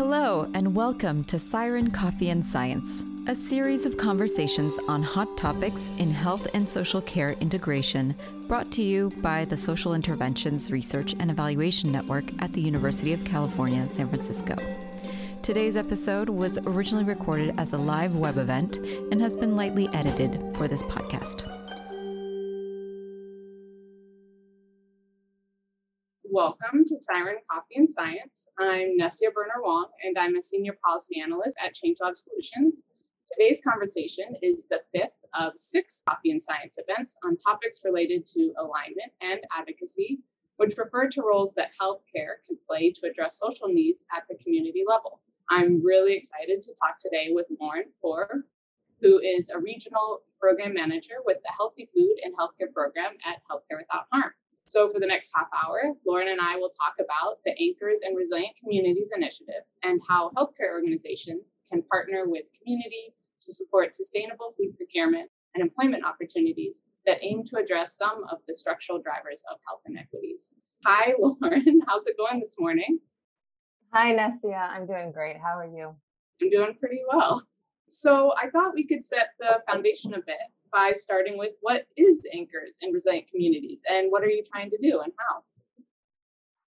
Hello, and welcome to Siren Coffee and Science, a series of conversations on hot topics in health and social care integration, brought to you by the Social Interventions Research and Evaluation Network at the University of California, San Francisco. Today's episode was originally recorded as a live web event and has been lightly edited for this podcast. Welcome to Siren Coffee and Science. I'm Nessia Berner Wong, and I'm a senior policy analyst at ChangeLab Solutions. Today's conversation is the fifth of six Coffee and Science events on topics related to alignment and advocacy, which refer to roles that healthcare can play to address social needs at the community level. I'm really excited to talk today with Lauren Poor, who is a regional program manager with the Healthy Food and Healthcare Program at Healthcare Without Harm. So, for the next half hour, Lauren and I will talk about the Anchors and Resilient Communities Initiative and how healthcare organizations can partner with community to support sustainable food procurement and employment opportunities that aim to address some of the structural drivers of health inequities. Hi, Lauren. How's it going this morning? Hi, Nessia. I'm doing great. How are you? I'm doing pretty well. So, I thought we could set the foundation a bit by starting with what is anchors in resilient communities and what are you trying to do and how?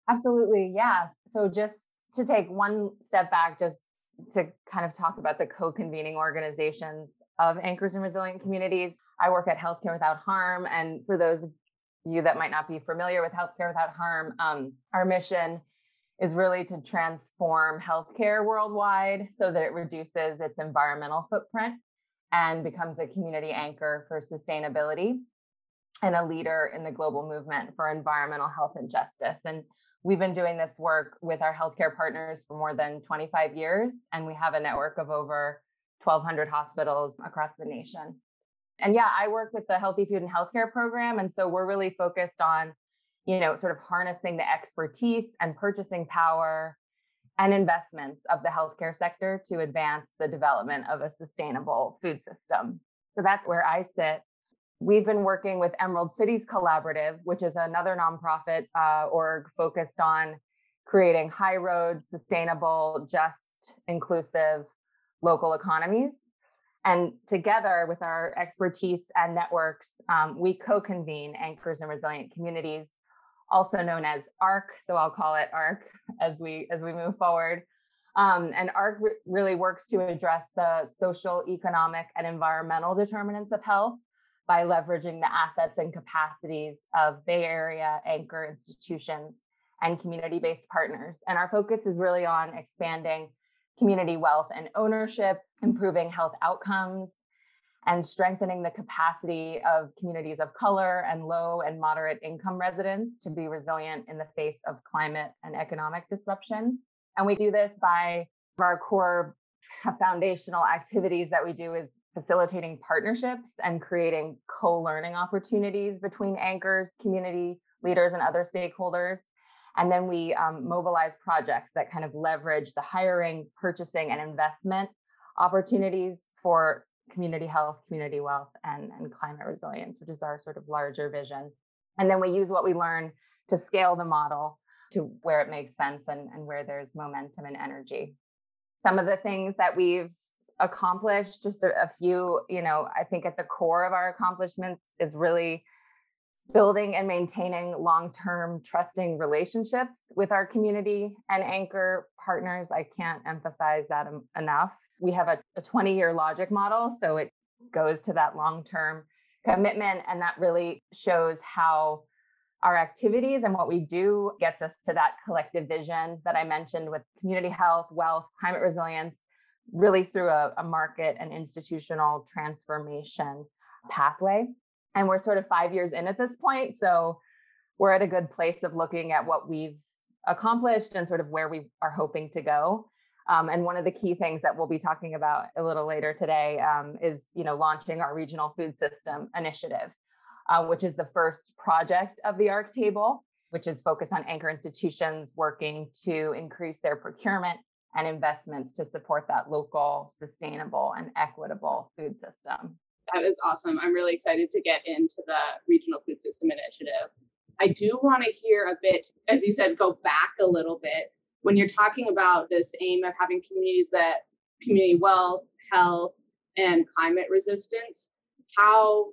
Absolutely, yes. So just to take one step back, just to kind of talk about the co-convening organizations of anchors in resilient communities. I work at Healthcare Without Harm, and for those of you that might not be familiar with Healthcare Without Harm, um, our mission is really to transform healthcare worldwide so that it reduces its environmental footprint and becomes a community anchor for sustainability and a leader in the global movement for environmental health and justice. And we've been doing this work with our healthcare partners for more than 25 years, and we have a network of over 1,200 hospitals across the nation. And yeah, I work with the Healthy Food and Healthcare program. And so we're really focused on, you know, sort of harnessing the expertise and purchasing power and investments of the healthcare sector to advance the development of a sustainable food system. So that's where I sit. We've been working with Emerald Cities Collaborative, which is another nonprofit uh, org focused on creating high road, sustainable, just, inclusive local economies. And together with our expertise and networks, um, we co convene Anchors and Resilient Communities also known as ARC. So I'll call it ARC as we as we move forward. Um, and ARC re- really works to address the social, economic, and environmental determinants of health by leveraging the assets and capacities of Bay Area anchor institutions and community based partners. And our focus is really on expanding community wealth and ownership, improving health outcomes, and strengthening the capacity of communities of color and low and moderate income residents to be resilient in the face of climate and economic disruptions. And we do this by our core foundational activities that we do is facilitating partnerships and creating co-learning opportunities between anchors, community leaders, and other stakeholders. And then we um, mobilize projects that kind of leverage the hiring, purchasing, and investment opportunities for community health, community wealth, and, and climate resilience, which is our sort of larger vision. And then we use what we learn to scale the model to where it makes sense and, and where there's momentum and energy. Some of the things that we've accomplished, just a, a few, you know, I think at the core of our accomplishments is really building and maintaining long-term trusting relationships with our community and anchor partners i can't emphasize that enough we have a, a 20 year logic model. So it goes to that long term commitment. And that really shows how our activities and what we do gets us to that collective vision that I mentioned with community health, wealth, climate resilience, really through a, a market and institutional transformation pathway. And we're sort of five years in at this point. So we're at a good place of looking at what we've accomplished and sort of where we are hoping to go. Um, and one of the key things that we'll be talking about a little later today um, is, you know, launching our regional food system initiative, uh, which is the first project of the ARC table, which is focused on anchor institutions working to increase their procurement and investments to support that local, sustainable, and equitable food system. That is awesome. I'm really excited to get into the regional food system initiative. I do want to hear a bit, as you said, go back a little bit when you're talking about this aim of having communities that community wealth, health, and climate resistance, how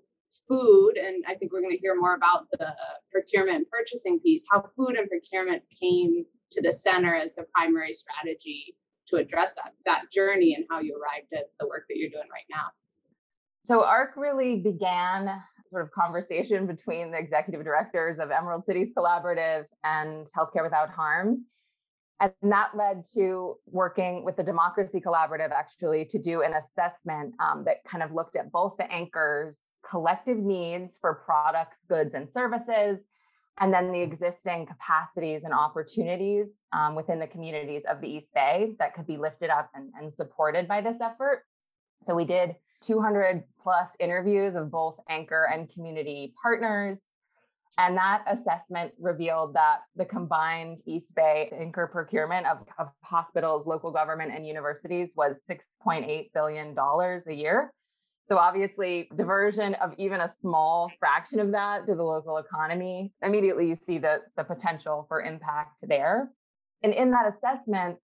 food, and I think we're going to hear more about the procurement and purchasing piece, how food and procurement came to the center as the primary strategy to address that, that journey and how you arrived at the work that you're doing right now. So ARC really began sort of conversation between the executive directors of Emerald Cities Collaborative and Healthcare Without Harm. And that led to working with the Democracy Collaborative actually to do an assessment um, that kind of looked at both the anchors' collective needs for products, goods, and services, and then the existing capacities and opportunities um, within the communities of the East Bay that could be lifted up and, and supported by this effort. So we did 200 plus interviews of both anchor and community partners. And that assessment revealed that the combined East Bay anchor procurement of, of hospitals, local government, and universities was $6.8 billion a year. So obviously, diversion of even a small fraction of that to the local economy, immediately you see the, the potential for impact there. And in that assessment,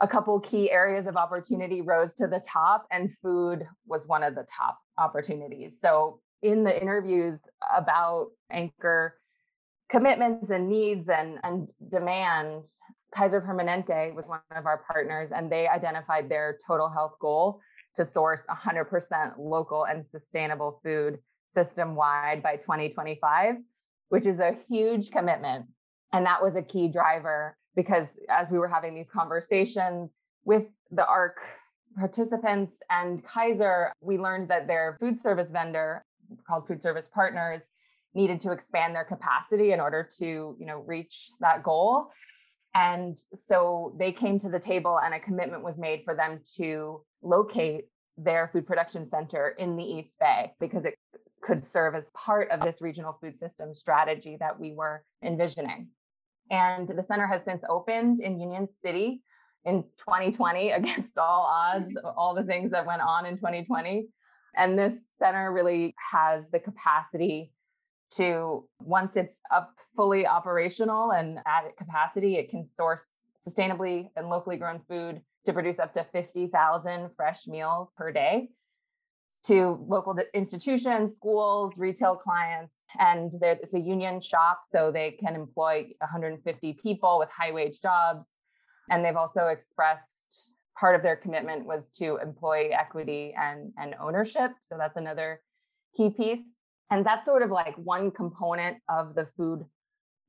a couple key areas of opportunity rose to the top, and food was one of the top opportunities. So, in the interviews about anchor commitments and needs and, and demand, Kaiser Permanente was one of our partners, and they identified their total health goal to source 100% local and sustainable food system wide by 2025, which is a huge commitment. And that was a key driver because as we were having these conversations with the ARC participants and Kaiser, we learned that their food service vendor called Food Service Partners needed to expand their capacity in order to, you know, reach that goal. And so they came to the table and a commitment was made for them to locate their food production center in the East Bay because it could serve as part of this regional food system strategy that we were envisioning. And the center has since opened in Union City in 2020 against all odds, all the things that went on in 2020. And this center really has the capacity to, once it's up fully operational and at capacity, it can source sustainably and locally grown food to produce up to 50,000 fresh meals per day to local institutions, schools, retail clients, and it's a union shop, so they can employ 150 people with high wage jobs. And they've also expressed part of their commitment was to employee equity and, and ownership. So that's another key piece. And that's sort of like one component of the food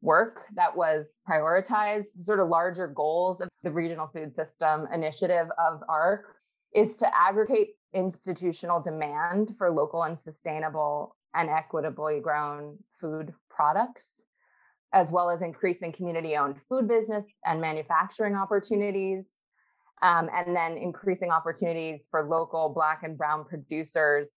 work that was prioritized, sort of larger goals of the regional food system initiative of ARC is to aggregate institutional demand for local and sustainable and equitably grown food products, as well as increasing community owned food business and manufacturing opportunities, um, and then increasing opportunities for local Black and Brown producers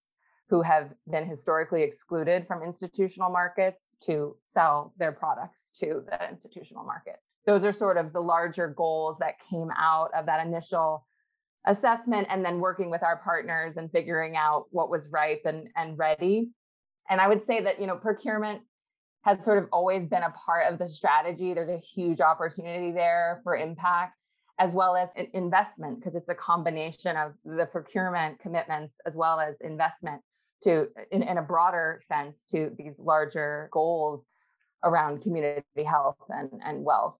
who have been historically excluded from institutional markets to sell their products to the institutional markets. Those are sort of the larger goals that came out of that initial assessment and then working with our partners and figuring out what was ripe and, and ready. And I would say that, you know, procurement has sort of always been a part of the strategy. There's a huge opportunity there for impact as well as investment because it's a combination of the procurement commitments as well as investment to in, in a broader sense to these larger goals around community health and, and wealth.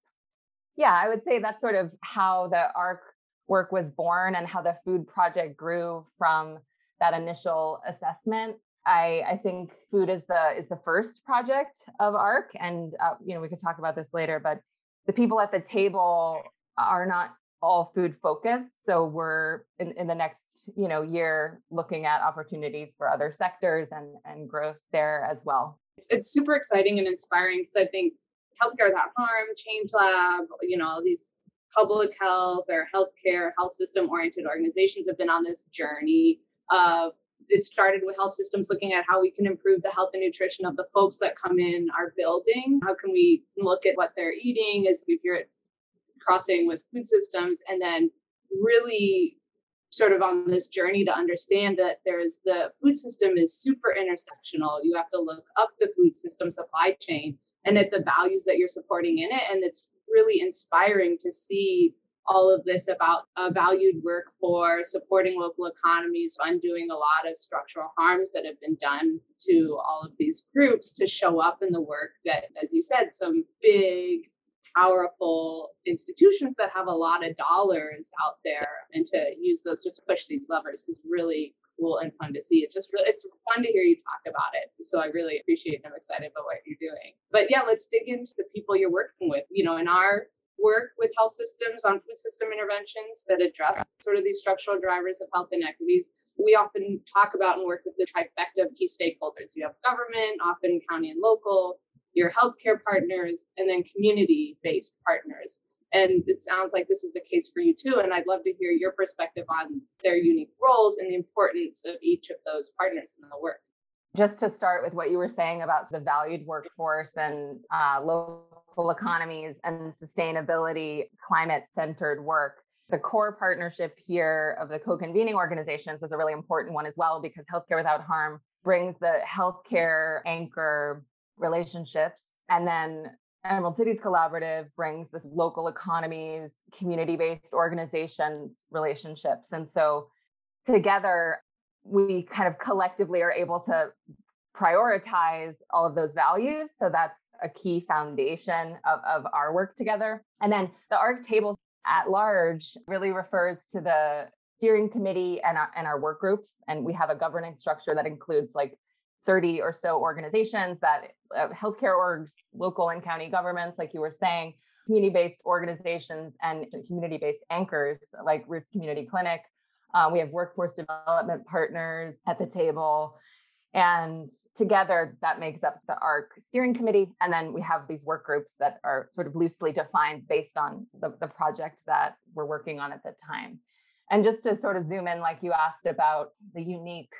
Yeah, I would say that's sort of how the ARC work was born and how the food project grew from that initial assessment. I, I think food is the is the first project of ARC, and uh, you know we could talk about this later. But the people at the table are not all food focused. So we're in, in the next, you know, year looking at opportunities for other sectors and, and growth there as well. It's, it's super exciting and inspiring because I think healthcare without harm, Change Lab, you know, all these public health or healthcare, health system oriented organizations have been on this journey of it started with health systems looking at how we can improve the health and nutrition of the folks that come in our building. How can we look at what they're eating as if you're crossing with food systems and then really sort of on this journey to understand that there's the food system is super intersectional. You have to look up the food system supply chain and at the values that you're supporting in it. And it's really inspiring to see all of this about a valued for supporting local economies, undoing a lot of structural harms that have been done to all of these groups to show up in the work that, as you said, some big, powerful institutions that have a lot of dollars out there and to use those just to push these levers is really cool and fun to see. It's just really, it's fun to hear you talk about it. So I really appreciate and I'm excited about what you're doing. But yeah, let's dig into the people you're working with. You know, in our work with health systems on food system interventions that address sort of these structural drivers of health inequities. We often talk about and work with the trifecta of key stakeholders. You have government, often county and local, your healthcare partners, and then community based partners. And it sounds like this is the case for you too. And I'd love to hear your perspective on their unique roles and the importance of each of those partners in the work. Just to start with what you were saying about the valued workforce and uh, local economies and sustainability, climate centered work. The core partnership here of the co convening organizations is a really important one as well because Healthcare Without Harm brings the healthcare anchor relationships. And then Emerald Cities Collaborative brings this local economies, community based organizations relationships. And so together, we kind of collectively are able to prioritize all of those values. So that's a key foundation of, of our work together. And then the ARC table at large really refers to the steering committee and our, and our work groups. And we have a governance structure that includes like 30 or so organizations that uh, healthcare orgs, local and county governments, like you were saying, community based organizations and community based anchors like Roots Community Clinic. Uh, we have workforce development partners at the table. And together that makes up the ARC steering committee. And then we have these work groups that are sort of loosely defined based on the, the project that we're working on at the time. And just to sort of zoom in, like you asked about the unique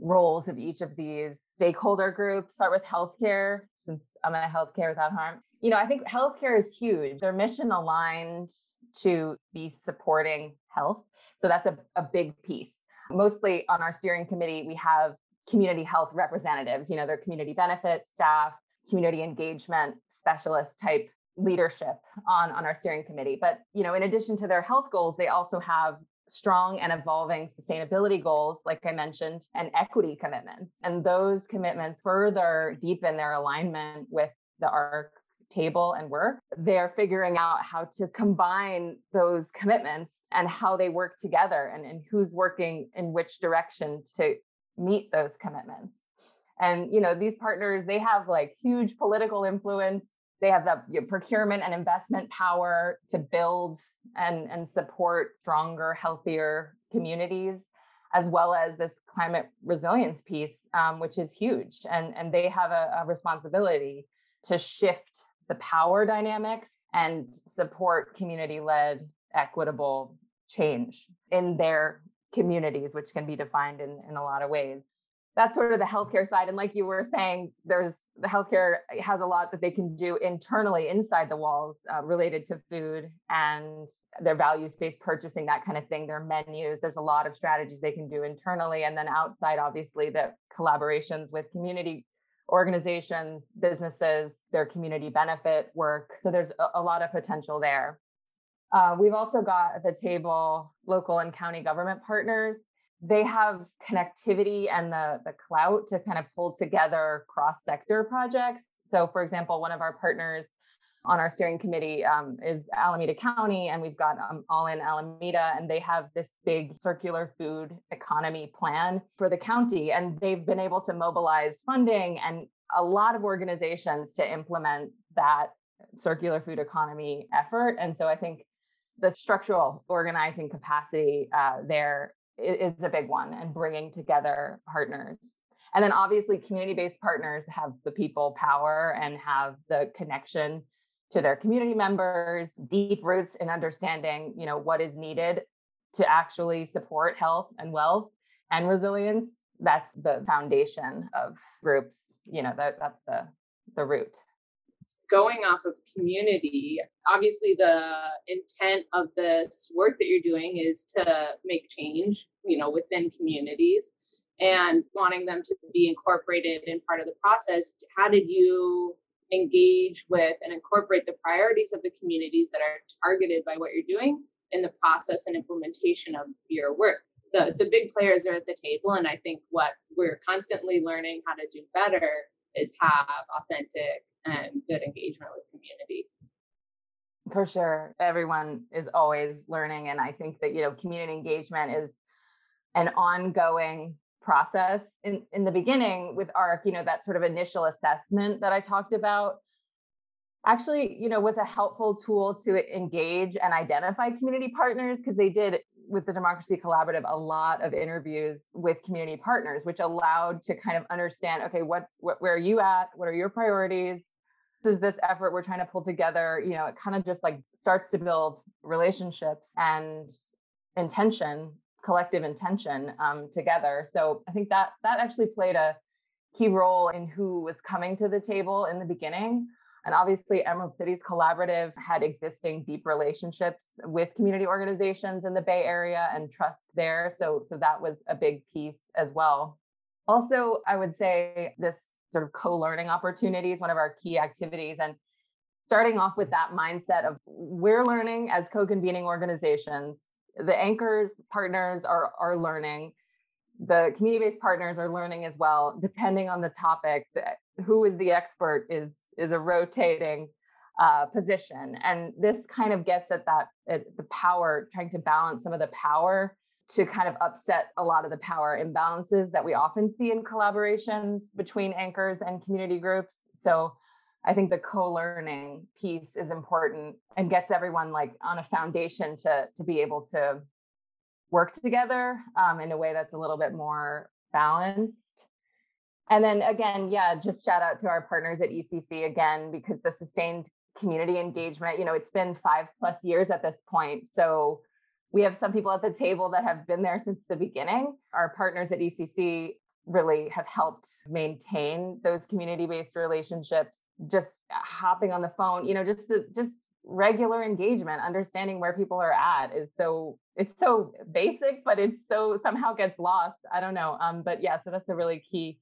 roles of each of these stakeholder groups. Start with healthcare, since I'm a healthcare without harm. You know, I think healthcare is huge. They're mission aligned to be supporting health. So that's a, a big piece. Mostly on our steering committee, we have community health representatives, you know, their community benefits staff, community engagement specialist type leadership on, on our steering committee. But, you know, in addition to their health goals, they also have strong and evolving sustainability goals, like I mentioned, and equity commitments. And those commitments further deepen their alignment with the ARC table and work. They're figuring out how to combine those commitments and how they work together and, and who's working in which direction to meet those commitments. And you know, these partners, they have like huge political influence they have the you know, procurement and investment power to build and, and support stronger, healthier communities, as well as this climate resilience piece, um, which is huge. And, and they have a, a responsibility to shift the power dynamics and support community led, equitable change in their communities, which can be defined in, in a lot of ways that's sort of the healthcare side. And like you were saying, there's the healthcare has a lot that they can do internally inside the walls uh, related to food and their values based purchasing, that kind of thing, their menus. There's a lot of strategies they can do internally. And then outside, obviously, the collaborations with community organizations, businesses, their community benefit work. So there's a, a lot of potential there. Uh, we've also got at the table local and county government partners they have connectivity and the, the clout to kind of pull together cross sector projects. So, for example, one of our partners on our steering committee um, is Alameda County, and we've got um, All in Alameda, and they have this big circular food economy plan for the county. And they've been able to mobilize funding and a lot of organizations to implement that circular food economy effort. And so I think the structural organizing capacity uh, there is a big one and bringing together partners. And then obviously community-based partners have the people power and have the connection to their community members deep roots in understanding you know what is needed to actually support health and wealth and resilience. That's the foundation of groups you know that that's the the root going off of community, obviously the intent of this work that you're doing is to make change, you know, within communities and wanting them to be incorporated in part of the process. How did you engage with and incorporate the priorities of the communities that are targeted by what you're doing in the process and implementation of your work. The, the big players are at the table, and I think what we're constantly learning how to do better is have authentic and good engagement with community. For sure. Everyone is always learning. And I think that, you know, community engagement is an ongoing process. In in the beginning with ARC, you know, that sort of initial assessment that I talked about actually, you know, was a helpful tool to engage and identify community partners because they did with the Democracy Collaborative a lot of interviews with community partners, which allowed to kind of understand, okay, what's what, where are you at? What are your priorities? Is this effort we're trying to pull together. You know, it kind of just like starts to build relationships and intention, collective intention um, together. So I think that that actually played a key role in who was coming to the table in the beginning. And obviously, Emerald Cities Collaborative had existing deep relationships with community organizations in the Bay Area and trust there. So, so that was a big piece as well. Also, I would say this sort of co-learning opportunities, one of our key activities. And starting off with that mindset of we're learning as co-convening organizations. The anchors partners are are learning. The community-based partners are learning as well, depending on the topic. Who is the expert is is a rotating uh, position. And this kind of gets at that at the power, trying to balance some of the power to kind of upset a lot of the power imbalances that we often see in collaborations between anchors and community groups. So I think the co-learning piece is important and gets everyone like on a foundation to to be able to work together um, in a way that's a little bit more balanced and then again, yeah, just shout out to our partners at ECC again, because the sustained community engagement, you know, it's been five plus years at this point. So we have some people at the table that have been there since the beginning. Our partners at ECC really have helped maintain those community-based relationships just hopping on the phone you know just the just regular engagement understanding where people are at is so it's so basic but it's so somehow gets lost i don't know um but yeah so that's a really key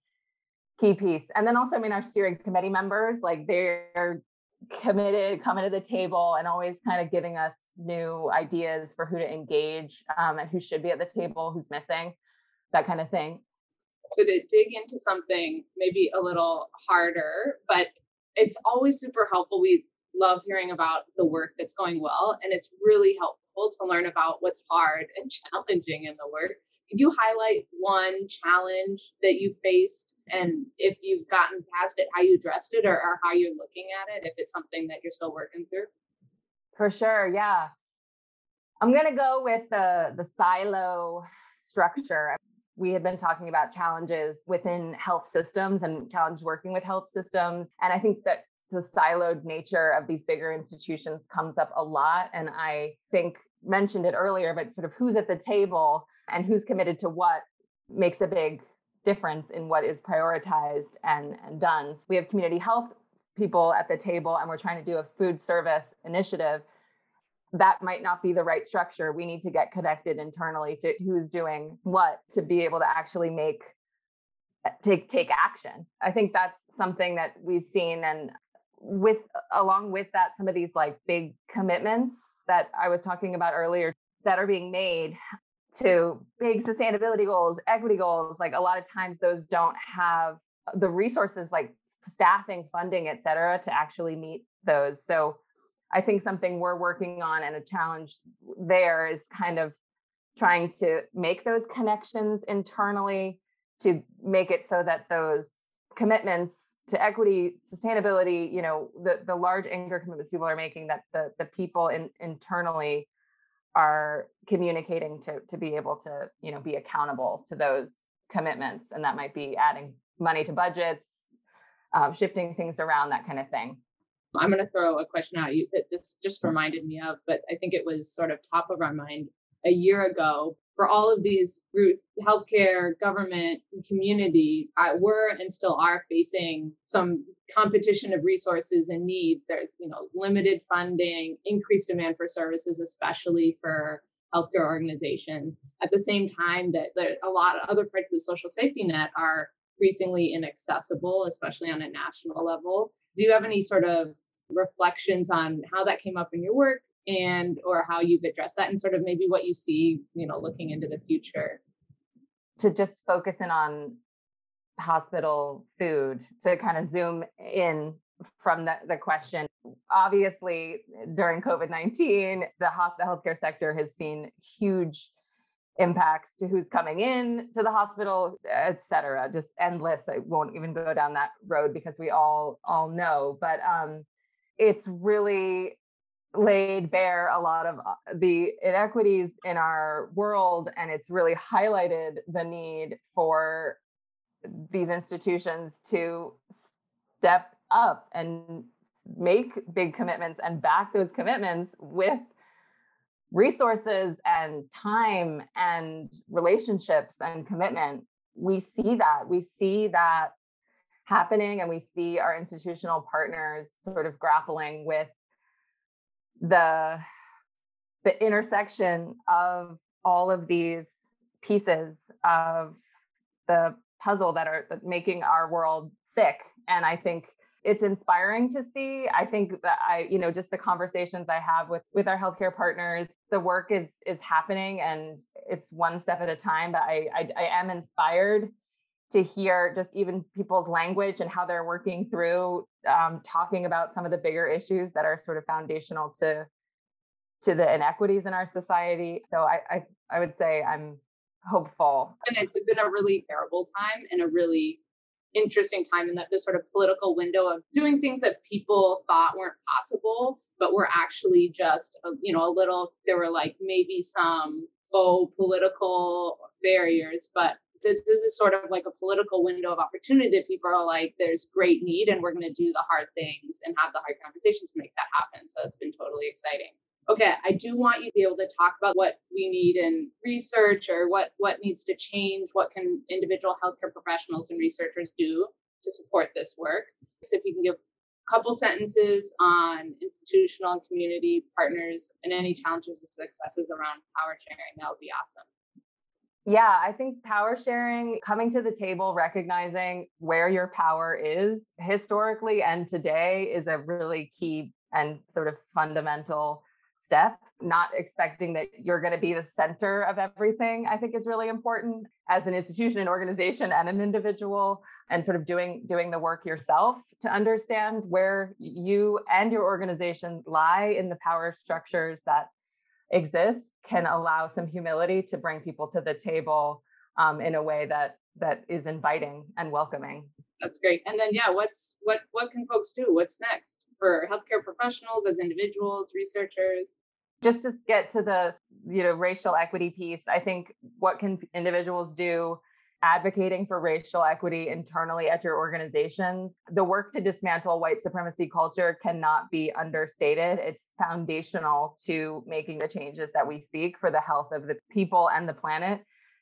key piece. And then also, I mean, our steering committee members, like they're committed, coming to the table and always kind of giving us new ideas for who to engage um, and who should be at the table, who's missing, that kind of thing. So to dig into something maybe a little harder, but it's always super helpful. We love hearing about the work that's going well, and it's really helpful to learn about what's hard and challenging in the work. Could you highlight one challenge that you faced and if you've gotten past it, how you addressed it or, or how you're looking at it, if it's something that you're still working through? For sure. Yeah. I'm to go with the, the silo structure. We had been talking about challenges within health systems and challenge working with health systems. And I think that the siloed nature of these bigger institutions comes up a lot. And I think mentioned it earlier, but sort of who's at the table and who's committed to what makes a big difference in what is prioritized and, and done. So we have community health people at the table and we're trying to do a food service initiative. That might not be the right structure. We need to get connected internally to who's doing what to be able to actually make take take action. I think that's something that we've seen and with along with that some of these like big commitments that I was talking about earlier that are being made to big sustainability goals, equity goals, like a lot of times those don't have the resources like staffing, funding, et cetera, to actually meet those. So I think something we're working on and a challenge there is kind of trying to make those connections internally to make it so that those commitments to equity sustainability you know the the large anchor commitments people are making that the the people in internally are communicating to to be able to you know be accountable to those commitments and that might be adding money to budgets um, shifting things around that kind of thing i'm going to throw a question at you that this just reminded me of but i think it was sort of top of our mind a year ago for all of these groups, healthcare, government, community, uh, were and still are facing some competition of resources and needs. There's, you know, limited funding, increased demand for services, especially for healthcare organizations. At the same time, that there, a lot of other parts of the social safety net are increasingly inaccessible, especially on a national level. Do you have any sort of reflections on how that came up in your work and or how you've addressed that and sort of maybe what you see, you know, looking into the future? To just focus in on hospital food, to kind of zoom in from the, the question. Obviously, during COVID 19, the, the healthcare sector has seen huge impacts to who's coming in to the hospital, et cetera, just endless. I won't even go down that road because we all all know. But um, it's really laid bare a lot of uh, the inequities in our world and it's really highlighted the need for these institutions to step up and make big commitments and back those commitments with resources and time and relationships and commitment we see that. We see that happening and we see our institutional partners sort of grappling with the the intersection of all of these pieces of the puzzle that are making our world sick. And i think it's inspiring to see i think that i you know just the conversations i have with with our healthcare partners the work is is happening and it's one step at a time but i i, I am inspired to hear just even people's language and how they're working through um, talking about some of the bigger issues that are sort of foundational to to the inequities in our society. So I I, I would say I'm hopeful. And it's been a really terrible time and a really interesting time in that this sort of political window of doing things that people thought weren't possible, but were actually just a, you know a little. There were like maybe some faux political barriers, but this, this is sort of like a political window of opportunity that people are like, there's great need, and we're going to do the hard things and have the hard conversations to make that happen. So it's been totally exciting. Okay, I do want you to be able to talk about what we need in research or what what needs to change. What can individual healthcare professionals and researchers do to support this work? So if you can give a couple sentences on institutional and community partners and any challenges and successes around power sharing, that would be awesome. Yeah, I think power sharing, coming to the table, recognizing where your power is historically and today is a really key and sort of fundamental step. Not expecting that you're going to be the center of everything, I think is really important as an institution, an organization, and an individual, and sort of doing doing the work yourself to understand where you and your organization lie in the power structures that exist can allow some humility to bring people to the table um, in a way that that is inviting and welcoming. That's great. And then yeah, what's what what can folks do? What's next for healthcare professionals as individuals, researchers? Just to get to the you know racial equity piece, I think what can individuals do advocating for racial equity internally at your organizations. The work to dismantle white supremacy culture cannot be understated. It's foundational to making the changes that we seek for the health of the people and the planet.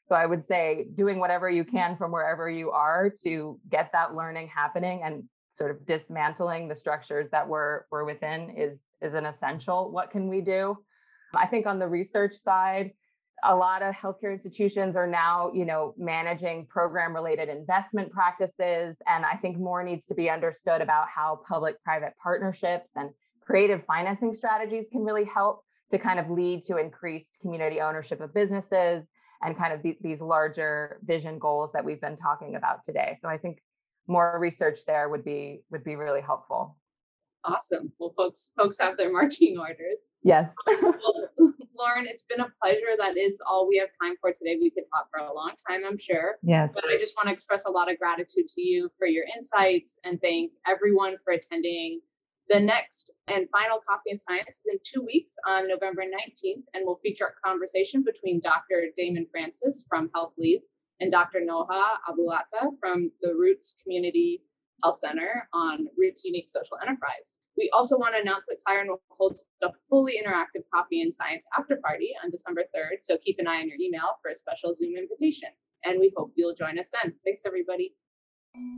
So I would say doing whatever you can from wherever you are to get that learning happening and sort of dismantling the structures that we're, we're within is, is an essential. What can we do? I think on the research side, a lot of healthcare institutions are now you know managing program related investment practices and i think more needs to be understood about how public private partnerships and creative financing strategies can really help to kind of lead to increased community ownership of businesses and kind of the, these larger vision goals that we've been talking about today so i think more research there would be would be really helpful awesome well folks folks have their marching orders yes well, Lauren, it's been a pleasure. That is all we have time for today. We could talk for a long time, I'm sure. Yes. But I just want to express a lot of gratitude to you for your insights and thank everyone for attending. The next and final Coffee and Science is in two weeks on November 19th, and will feature a conversation between Dr. Damon Francis from Health Lead and Dr. Noha Aboelata from the Roots Community Health Center on Roots Unique Social Enterprise. We also want to announce that Siren will host a fully interactive coffee and science after party on December 3rd. So keep an eye on your email for a special Zoom invitation. And we hope you'll join us then. Thanks, everybody.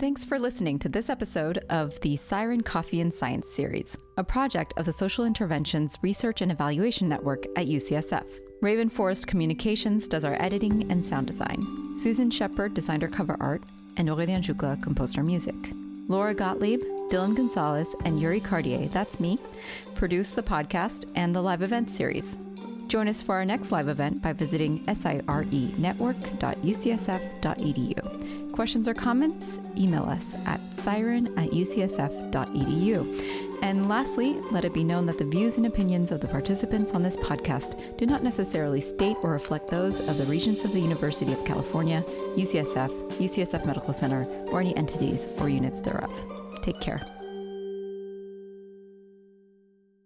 Thanks for listening to this episode of the Siren Coffee and Science series, a project of the Social Interventions Research and Evaluation Network at UCSF. Raven Forest Communications does our editing and sound design. Susan Shepard designed our cover art, and Aurélien Jugla composed our music. Laura Gottlieb Dylan Gonzalez and Yuri Cartier, that's me, produce the podcast and the live event series. Join us for our next live event by visiting sirenetwork.ucsf.edu. Questions or comments? Email us at siren at ucsf.edu. And lastly, let it be known that the views and opinions of the participants on this podcast do not necessarily state or reflect those of the Regents of the University of California, UCSF, UCSF Medical Center, or any entities or units thereof. Take care.